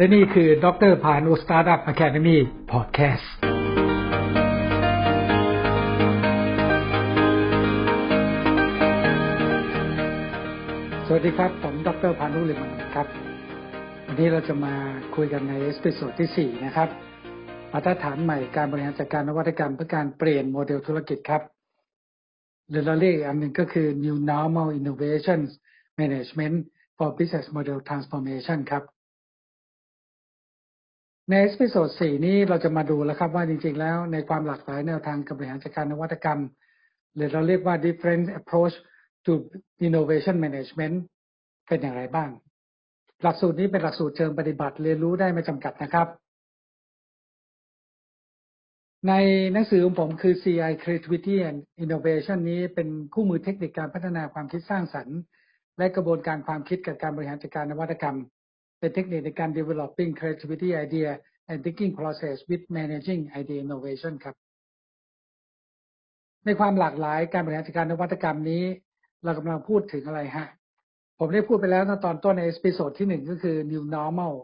และนี่คือดรภาณุ Startup Academy Podcast สวัสดีครับ ผมดรภาณุลิมมานนท์ครับ วันนี้เราจะมาคุยกันใน episode ที่ 4 นะครับมาตรฐานใหม่การบริหารจัดการนวัตกรรมเพื่อการเปลี่ยนโมเดลธุรกิจครับหรือเราเรียกอันหนึ่งก็คือ New Normal innovations Management for Business Model Transformation ครับ ในเอพิโซด4นี้เราจะมาดูแล้วครับว่าจริงๆแล้วในความหลากหลายแนวทางการบริหารจัดการนวัตกรรม หรือเราเรียกว่า different approach to innovation management เป็นอย่างไรบ้าง หลักสูตรนี้เป็นหลักสูตรเชิงปฏิบัติเรียนรู้ได้ไม่จำกัดนะครับ ในหนังสือของผมคือ CI Creativity and Innovation นี้เป็นคู่มือเทคนิคการพัฒนาความคิดสร้างสรรค์ และกระบวนการความคิดกับการบริหารจัดการนวัตกรรม เป็นเทคนิคในการ developing creativity idea and thinking process with managing idea innovation ครับ ในความหลากหลายการบริหารจัดการนวัตกรรมนี้ เรากำลังพูดถึงอะไรฮะ ผมได้พูดไปแล้วตอนต้นใน episode ที่หนึ่งก็คือ new normal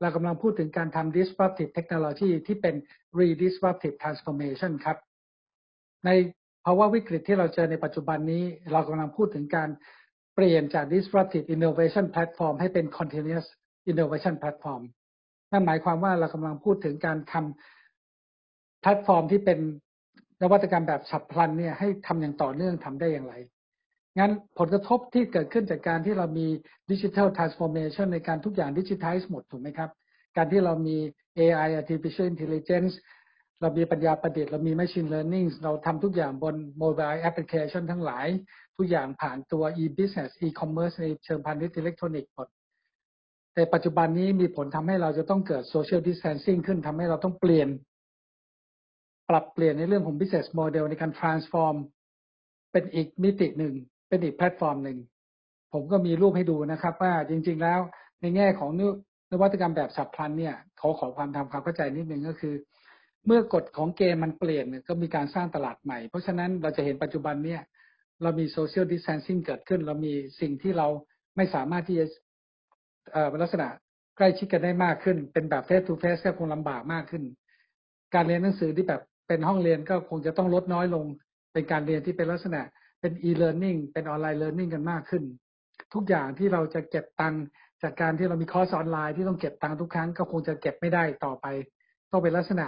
เรากำลังพูดถึงการทำ disruptive technology ที่เป็น disruptive transformation ครับ ในภาวะวิกฤตที่เราเจอในปัจจุบันนี้ เรากำลังพูดถึงการเปลี่ยนจาก disruptive innovation platform ให้เป็น continuous innovation platform นั่นหมายความว่าเรากำลังพูดถึงการทำแพลตฟอร์มที่เป็นนวัตกรรมแบบฉับพลันเนี่ยให้ทำอย่างต่อเนื่องทำได้อย่างไร งั้นผลกระทบที่เกิดขึ้นจากการที่เรามี digital transformation ในการทุกอย่างดิจิทัลหมดถูกไหมครับ การที่เรามี AI artificial intelligence เรามีปัญญาประดิษฐ์เรามี machine learning เราทำทุกอย่างบน mobile application ทั้งหลาย ทุกอย่างผ่านตัว e-business e-commerce ในเชิงพาณิชย์อิเล็กทรอนิกส์หมด แต่ปัจจุบันนี้มีผลทำให้เราจะต้องเกิด social distancing ขึ้นทำให้เราต้องเปลี่ยน ปรับเปลี่ยนในเรื่องของ business model ในการ transform เป็นอีกมิติหนึ่ง เป็นอีกแพลตฟอร์มหนึ่ง ผมก็มีรูปให้ดูนะครับ ว่าจริง ๆ แล้วในแง่ของนวัตกรรมแบบฉับพลันเนี่ยขาขอความทำความเข้าใจนิดนึงก็คือ เมื่อกฎของเกมมันเปลี่ยนก็มีการสร้างตลาดใหม่ เพราะฉะนั้นเราจะเห็นปัจจุบันเนี่ยเรามี social distancing เกิดขึ้น เรามีสิ่งที่เราไม่สามารถที่จะ ลักษณะใกล้ชิดกันได้มากขึ้น เป็นแบบ face to face ก็คงลำบากมากขึ้น การเรียนหนังสือที่แบบเป็นห้องเรียนก็คงจะต้องลดน้อยลง เป็นการเรียนที่เป็นลักษณะเป็น e-learning เป็นออนไลน์ learning กันมากขึ้น ทุกอย่างที่เราจะเก็บตังค์จากการที่เรามีคอร์สออนไลน์ที่ต้องเก็บตังค์ทุกครั้งก็คงจะเก็บไม่ได้ต่อไป ต้องเป็นลักษณะ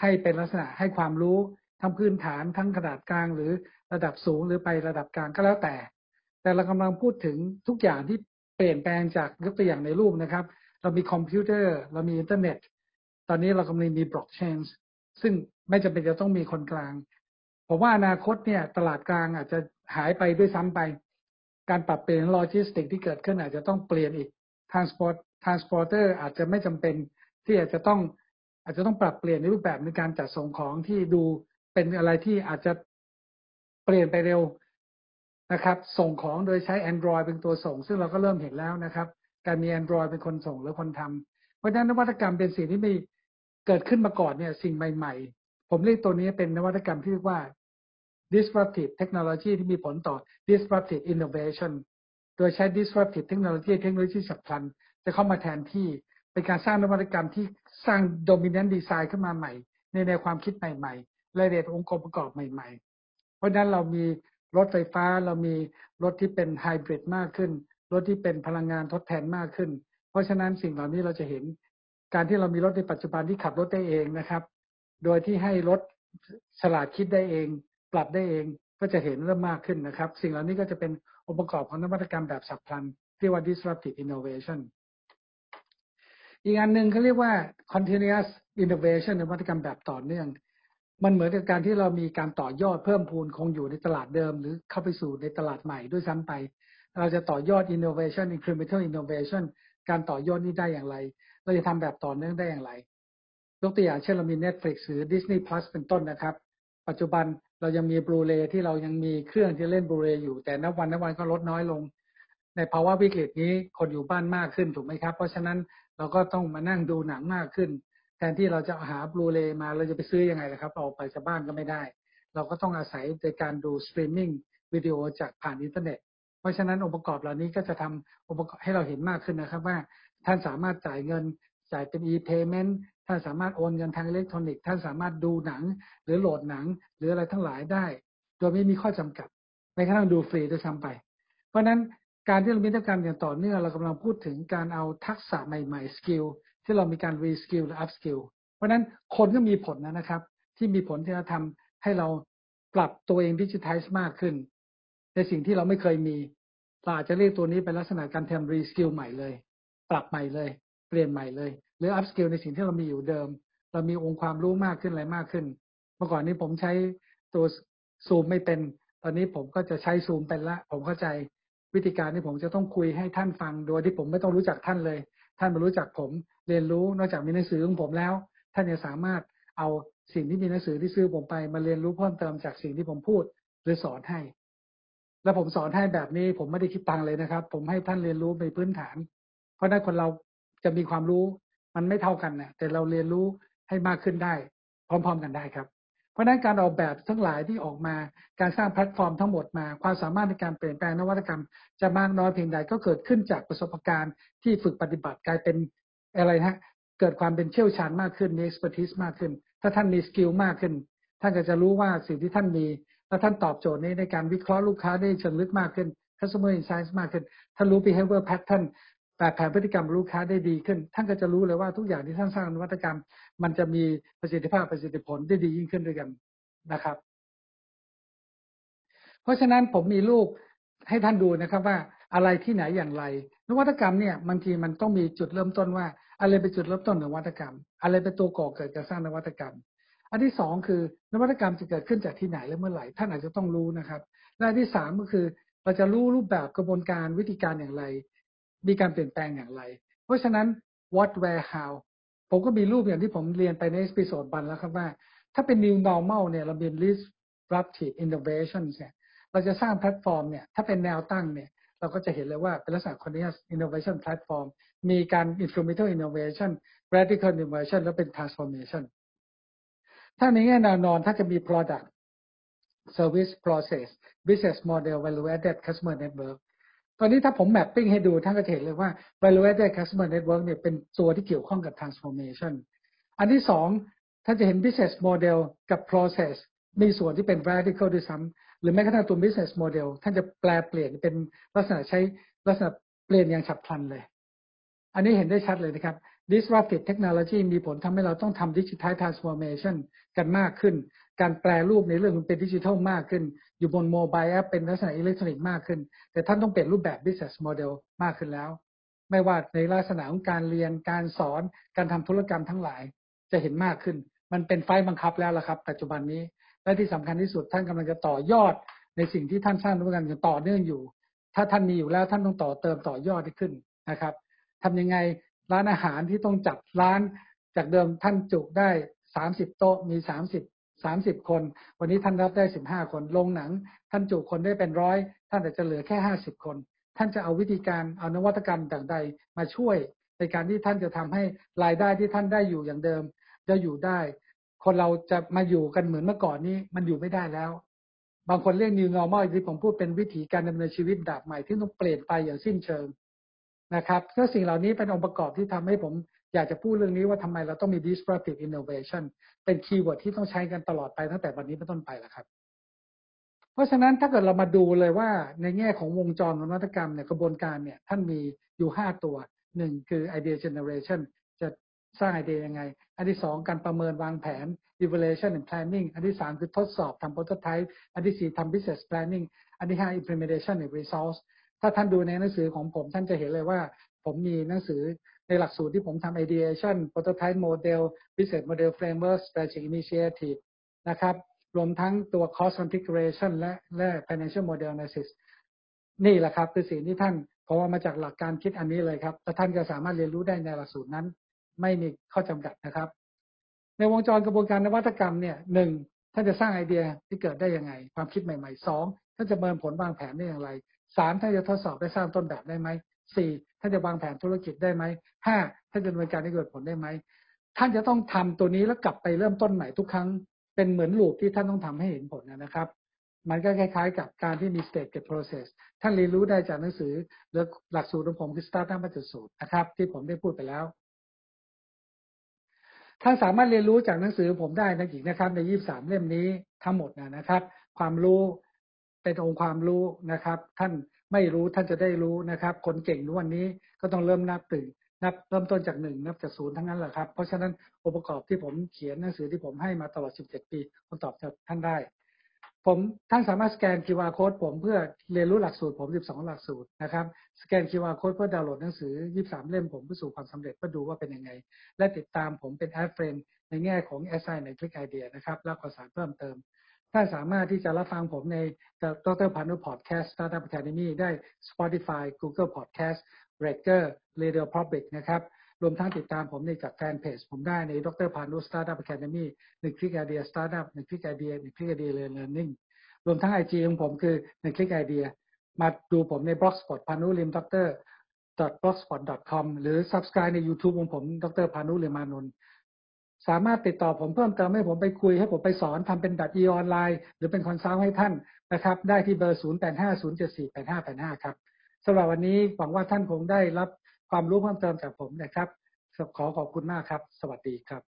ให้เป็นลักษณะให้ความรู้ทั้งพื้นฐานทั้งขนาดกลางหรือระดับสูงหรือไประดับกลางก็แล้วแต่ แต่เรากำลังพูดถึงทุกอย่างที่ เปลี่ยนแปลงจากยกตัวอย่างในรูปนะครับ เรามีคอมพิวเตอร์เรามีอินเทอร์เน็ต ตอนนี้เรากำลังมีบล็อกเชนซึ่งไม่จำเป็นจะต้องมีคนกลางผมว่าอนาคตเนี่ยตลาดกลางอาจจะหายไปด้วยซ้ำไป การปรับเปลี่ยนโลจิสติกที่เกิดขึ้นอาจจะต้องเปลี่ยนอีก transport transporter อาจจะไม่จำเป็นที่อาจจะต้องอาจจะต้องปรับเปลี่ยนในรูปแบบในการจัดส่งของที่ดูเป็นอะไรที่อาจจะเปลี่ยนไปเร็ว นะครับ ส่งของโดยใช้ Android เป็นตัวส่ง ซึ่งเราก็เริ่มเห็นแล้วนะครับ การมี Android เป็นคนส่งหรือคนทำเพราะฉะนั้นนวัตกรรมเป็นสิ่งที่ไม่เกิดขึ้นมาก่อนเนี่ยสิ่งใหม่ ๆ ผมเรียกตัวนี้เป็นนวัตกรรมที่เรียกว่า disruptive technology ที่มีผลต่อ disruptive innovation โดยใช้ disruptive technology เทคโนโลยีฉับพลัน จะเข้ามาแทนที่เป็นการสร้างนวัตกรรมที่สร้าง dominant design ขึ้นมาใหม่ ในแนวความคิดใหม่ๆและเรียนองค์ประกอบใหม่ ๆ เพราะฉะนั้นเรามี รถไฟฟ้าเรามีรถที่เป็นไฮบริดมากขึ้น รถที่เป็นพลังงานทดแทนมากขึ้น เพราะฉะนั้นสิ่งเหล่านี้เราจะเห็น การที่เรามีรถในปัจจุบันที่ขับรถได้เองนะครับ โดยที่ให้รถฉลาดคิดได้เอง ปรับได้เองก็จะเห็นเริ่มมากขึ้นนะครับ สิ่งเหล่านี้ก็จะเป็นองค์ประกอบของนวัตกรรมแบบฉับพลันเรียกว่า disruptive innovation อีกอันหนึ่งเขาเรียกว่า continuous innovation นวัตกรรมแบบต่อเนื่อง มันเหมือนกับการที่เรามีการต่อยอดเพิ่มพูนคงอยู่ในตลาดเดิม หรือเข้าไปสู่ในตลาดใหม่ด้วยซ้ำไป เราจะต่อยอด innovation incremental innovation การต่อยอดนี้ได้อย่างไร เราจะทำแบบต่อเนื่องได้อย่างไร ยกตัวอย่างเช่นเรามี Netflix หรือ Disney Plus เป็นต้นนะครับ ปัจจุบันเรายังมีบลูเรย์ที่เรายังมีเครื่องที่เล่นบลูเรย์อยู่แต่นับวันนับวันก็ลดน้อยลง ในภาวะวิกฤตนี้คนอยู่บ้านมากขึ้นถูกไหมครับ เพราะฉะนั้นเราก็ต้องมานั่งดูหนังมากขึ้น แทนที่เราจะหา Blu-ray มาเราจะไปซื้อยังไงล่ะครับเอาไปจากบ้านก็ไม่ได้ เราก็ต้องอาศัยในการดู streaming video จากผ่านอินเทอร์เน็ต เพราะฉะนั้นองค์ประกอบเหล่านี้ก็จะทำองค์ประกอบให้เราเห็นมากขึ้นนะครับว่าท่านสามารถจ่ายเงินจ่ายเป็น e-payment ท่านสามารถโอนเงินทางอิเล็กทรอนิกส์ท่านสามารถดูหนัง หรือโหลดหนัง หรืออะไรทั้งหลายได้ โดยไม่มีข้อจำกัดแม้กระทั่งดูฟรีด้วยซ้ำไป เพราะนั้นการที่เรามีกิจกรรมอย่างต่อเนื่องเรากำลังพูดถึงการเอาทักษะใหม่ๆ skill ที่เรามีการ reskill หรือ upskill เพราะนั้นคนก็มีผลนะครับ ที่มีผลที่จะทำให้เราปรับตัวเองดิจิทัลมากขึ้น ในสิ่งที่เราไม่เคยมีเราอาจจะเรียกตัวนี้เป็นลักษณะการทำ reskill ใหม่เลย ปรับใหม่เลย เปลี่ยนใหม่เลย หรือ upskill ในสิ่งที่เรามีอยู่เดิม เรามีองค์ความรู้มากขึ้นอะไรมากขึ้น เมื่อก่อนนี้ผมใช้ตัวซูมไม่เป็น ตอนนี้ผมก็จะใช้ซูมเป็นละ ผมเข้าใจวิธีการที่ผมจะต้องคุยให้ท่านฟังโดยที่ผมไม่ต้องรู้จักท่านเลย ท่านมารู้จักผมเรียนรู้นอกจากมีหนังสือของผมแล้ว ท่านยังสามารถเอาสิ่งที่มีหนังสือที่ซื้อผมไปมาเรียนรู้เพิ่มเติมจากสิ่งที่ผมพูด หรือสอนให้ แล้วผมสอนให้แบบนี้ผมไม่ได้คิดตังเลยนะครับ ผมให้ท่านเรียนรู้ในพื้นฐาน เพราะนั้นคนเราจะมีความรู้มันไม่เท่ากันนะแต่เราเรียนรู้ให้มากขึ้นได้ พร้อม ๆ กันได้ครับ เพราะนั้นการออกแบบทั้งหลายที่ออกมา การสร้างแพลตฟอร์มทั้งหมดมา ความสามารถในการเปลี่ยนแปลงนวัตกรรม จะมากน้อยเพียงใดก็เกิดขึ้นจากประสบการณ์ที่ฝึกปฏิบัติกลายเป็นอะไรฮะเกิดความเป็นเชี่ยวชาญมากขึ้นมี expertise มากขึ้น ถ้าท่านมี skill มากขึ้น ท่านก็จะรู้ว่าสิ่งที่ท่านมีแล้วท่านตอบโจทย์นี้ในการวิเคราะห์ลูกค้าได้เชิงลึกมากขึ้น customer insights มากขึ้นท่านรู้ behavior pattern แบบแผนพฤติกรรมลูกค้าได้ดีขึ้น ท่านก็จะรู้เลยว่าทุกอย่างที่ท่านสร้างนวัตกรรม มันจะมีประสิทธิภาพประสิทธิผลได้ดียิ่งขึ้นด้วยกันนะครับ เพราะฉะนั้นผมมีรูปให้ท่านดูนะครับว่าอะไรที่ไหนอย่างไรนวัตกรรมเนี่ยบางทีมันต้องมีจุดเริ่มต้นว่า อะไรเป็นจุดเริ่มต้นของนวัตกรรม อะไรเป็นตัวก่อเกิดการสร้างนวัตกรรม อันที่สองคือนวัตกรรมจะเกิดขึ้นจากที่ไหนและเมื่อไหร่ท่านอาจจะต้องรู้นะครับและที่สามก็คือเราจะรู้รูปแบบกระบวนการวิธีการอย่างไร มีการเปลี่ยนแปลงอย่างไร เพราะฉะนั้น what where how ผมก็มีรูปอย่างที่ผมเรียนไปใน episode one แล้วครับว่า ถ้าเป็น new normal เนี่ยเราเป็น disruptive innovation เนี่ยเราจะสร้างแพลตฟอร์มเนี่ยถ้าเป็นแนวตั้งเนี่ยเราก็จะเห็นเลยว่าเป็นลักษณะ continuous innovation platform มีการ incremental innovation radical innovation และเป็น transformation ถ้าในแง่แนวนอนถ้าจะมี product service process business model value added customer network ตอนนี้ถ้าผมแมปปิ้งให้ดูท่านก็เห็นเลยว่า value added customer network เนี่ยเป็นตัวที่เกี่ยวข้องกับ transformation อันที่สองท่านจะเห็น business model กับ process มีส่วนที่เป็น radical ด้วยซ้ำหรือแม้กระทั่งตัว business model ท่านจะแปลเปลี่ยนเป็นลักษณะใช้ลักษณะเปลี่ยนอย่างฉับพลันเลย อันนี้เห็นได้ชัดเลยนะครับ disruptive technology มีผลทำให้เราต้องทำ digital transformation กันมากขึ้น การแปลรูปในเรื่องมันเป็นดิจิทัลมากขึ้น อยู่บนโมบายแอปเป็นลักษณะอิเล็กทรอนิกส์มากขึ้น แต่ท่านต้องเปลี่ยนรูปแบบ business model มากขึ้นแล้ว ไม่ว่าในลักษณะของการเรียนการสอนการทำธุรกรรมทั้งหลายจะเห็นมากขึ้น มันเป็นไฟบังคับแล้วล่ะครับ ปัจจุบันนี้และที่สำคัญที่สุดท่านกำลังจะต่อยอดในสิ่งที่ท่านสร้างนวัตกรรมอย่ต่อเนื่องอยู่ ถ้าท่านมีอยู่แล้วท่านต้องต่อเติมต่อยอดให้ขึ้นนะครับทำยังไงร้านอาหารที่ต้องจัดร้านจากเดิมท่านจุได้สามสิบโต๊ะมีสามสิบ สามสิบคน วันนี้ท่านรับได้สิบห้าคนลงหนัง ท่านจุคนได้เป็นร้อยท่านอาจจะเหลือแค่ห้าสิบคน ท่านจะเอาวิธีการเอานวัตกรรมต่างใดมาช่วยในการที่ท่านจะทำให้รายได้ที่ท่านได้อยู่อย่างเดิม จะอยู่ได้ คนเราจะมาอยู่กันเหมือนเมื่อก่อนนี้มันอยู่ไม่ได้แล้ว บางคนเรียก new normal ที่ผมพูดเป็นวิถีการดำเนินชีวิตแบบใหม่ที่ต้องเปลี่ยนไปอย่างสิ้นเชิงนะครับก็สิ่งเหล่านี้เป็นองค์ประกอบที่ทำให้ผม อยากจะพูดเรื่องนี้ว่าทำไมเราต้องมี disruptive innovation เป็น keyword ที่ต้องใช้กันตลอดไปตั้งแต่วันนี้เป็นต้นไปแล้วครับ เพราะฉะนั้นถ้าเกิดเรามาดูเลยว่าในแง่ของวงจรนวัตกรรมเนี่ยกระบวนการเนี่ยท่านมีอยู่ 5 ตัวหนึ่งคือ idea generation จะสร้างไอเดียยังไง อันที่สองการประเมินวางแผน evaluation and planning อันที่สามคือทดสอบทำ prototype อันที่สี่ทำ business planning อันที่ห้า implementation and resource ถ้าท่านดูในหนังสือของผมท่านจะเห็นเลยว่า ผมมีหนังสือ ในหลักสูตรที่ผมทำ ideation prototype model business model framework strategic initiative นะครับรวมทั้งตัว cost configuration และและ financial model analysis นี่แหละครับคือสิ่งที่ท่านเพราะว่ามาจากหลักการคิดอันนี้เลยครับและท่านก็สามารถเรียนรู้ได้ในหลักสูตรนั้น ไม่มีข้อจำกัดนะครับ ในวงจรกระบวนการนวัตกรรมเนี่ยหนึ่งท่านจะสร้างไอเดียที่เกิดได้ยังไง ความคิดใหม่ๆสองท่านจะเมินผลวางแผนได้อย่างไรสามท่านจะทดสอบได้สร้างต้นแบบได้ไหม สี่ท่านจะวางแผนธุรกิจได้ไหมห้าท่านจะดำเนินการให้เกิดผลได้ไหมท่านจะต้องทำตัวนี้แล้วกลับไปเริ่มต้นใหม่ทุกครั้งเป็นเหมือนลูปที่ท่านต้องทำให้เห็นผลนะครับ มันก็คล้ายๆ กับการที่มี stage get process ท่านเรียนรู้ได้จากหนังสือหรือหลักสูตรของผมคือ Startup 5.0นะครับ ที่ผมได้พูดไปแล้วท่านสามารถเรียนรู้จากหนังสือผมได้นะอีกนะครับ ใน23เล่มนี้ทั้งหมดนะครับ ความรู้เป็นองค์ความรู้นะครับ ท่าน ไม่รู้ท่านจะได้รู้นะครับ คนเก่งวันนี้ก็ต้องเริ่มนับตื่นนับเริ่มต้นจากหนึ่งนับจากศูนย์ทั้งนั้นแหละครับ เพราะฉะนั้นองค์ประกอบที่ผมเขียนหนังสือที่ผมให้มาตลอด 17 ปีผมตอบจากท่านได้ ผมท่านสามารถสแกน QR code ผมเพื่อเรียนรู้หลักสูตรผม 12 หลักสูตรนะครับ สแกน QR code เพื่อดาวน์โหลดหนังสือ 23 เล่มผมเพื่อสู่ความสำเร็จเพื่อดูว่าเป็นยังไง และติดตามผมเป็น add friend ในแง่ของ SI ในคลิกไอเดียนะครับและข่าวสารเพิ่มเติม ท่านสามารถที่จะรับฟังผมในดรพานุพอดแคสต์ Startup Academy ได้ Spotify Google Podcast Breaker Radio Public นะครับ รวมทั้งติดตามผมในจากแฟนเพจผมได้ในดรพานุ Startup Academy หนึ่งคลิกไอเดีย Startup หนึ่งคลิกไอเดียหนึ่งคลิกไอเดีย Learning รวมทั้งไอจีของผมคือหนึ่งคลิกไอเดีย มาดูผมใน blogspot พานุลิมดร blogspot.com หรือ subscribe ใน YouTube ของผม ดรพานุลิมานนท์ สามารถติดต่อผมเพิ่มเติมให้ผมไปคุยให้ผมไปสอนทำเป็นแบบ e ออนไลน์ หรือเป็น consult ให้ท่านนะครับ ได้ที่เบอร์ 0850748585 ครับสำหรับวันนี้หวังว่าท่านคงได้รับความรู้เพิ่มเติมจากผมนะครับ ขอขอบคุณมากครับ สวัสดีครับ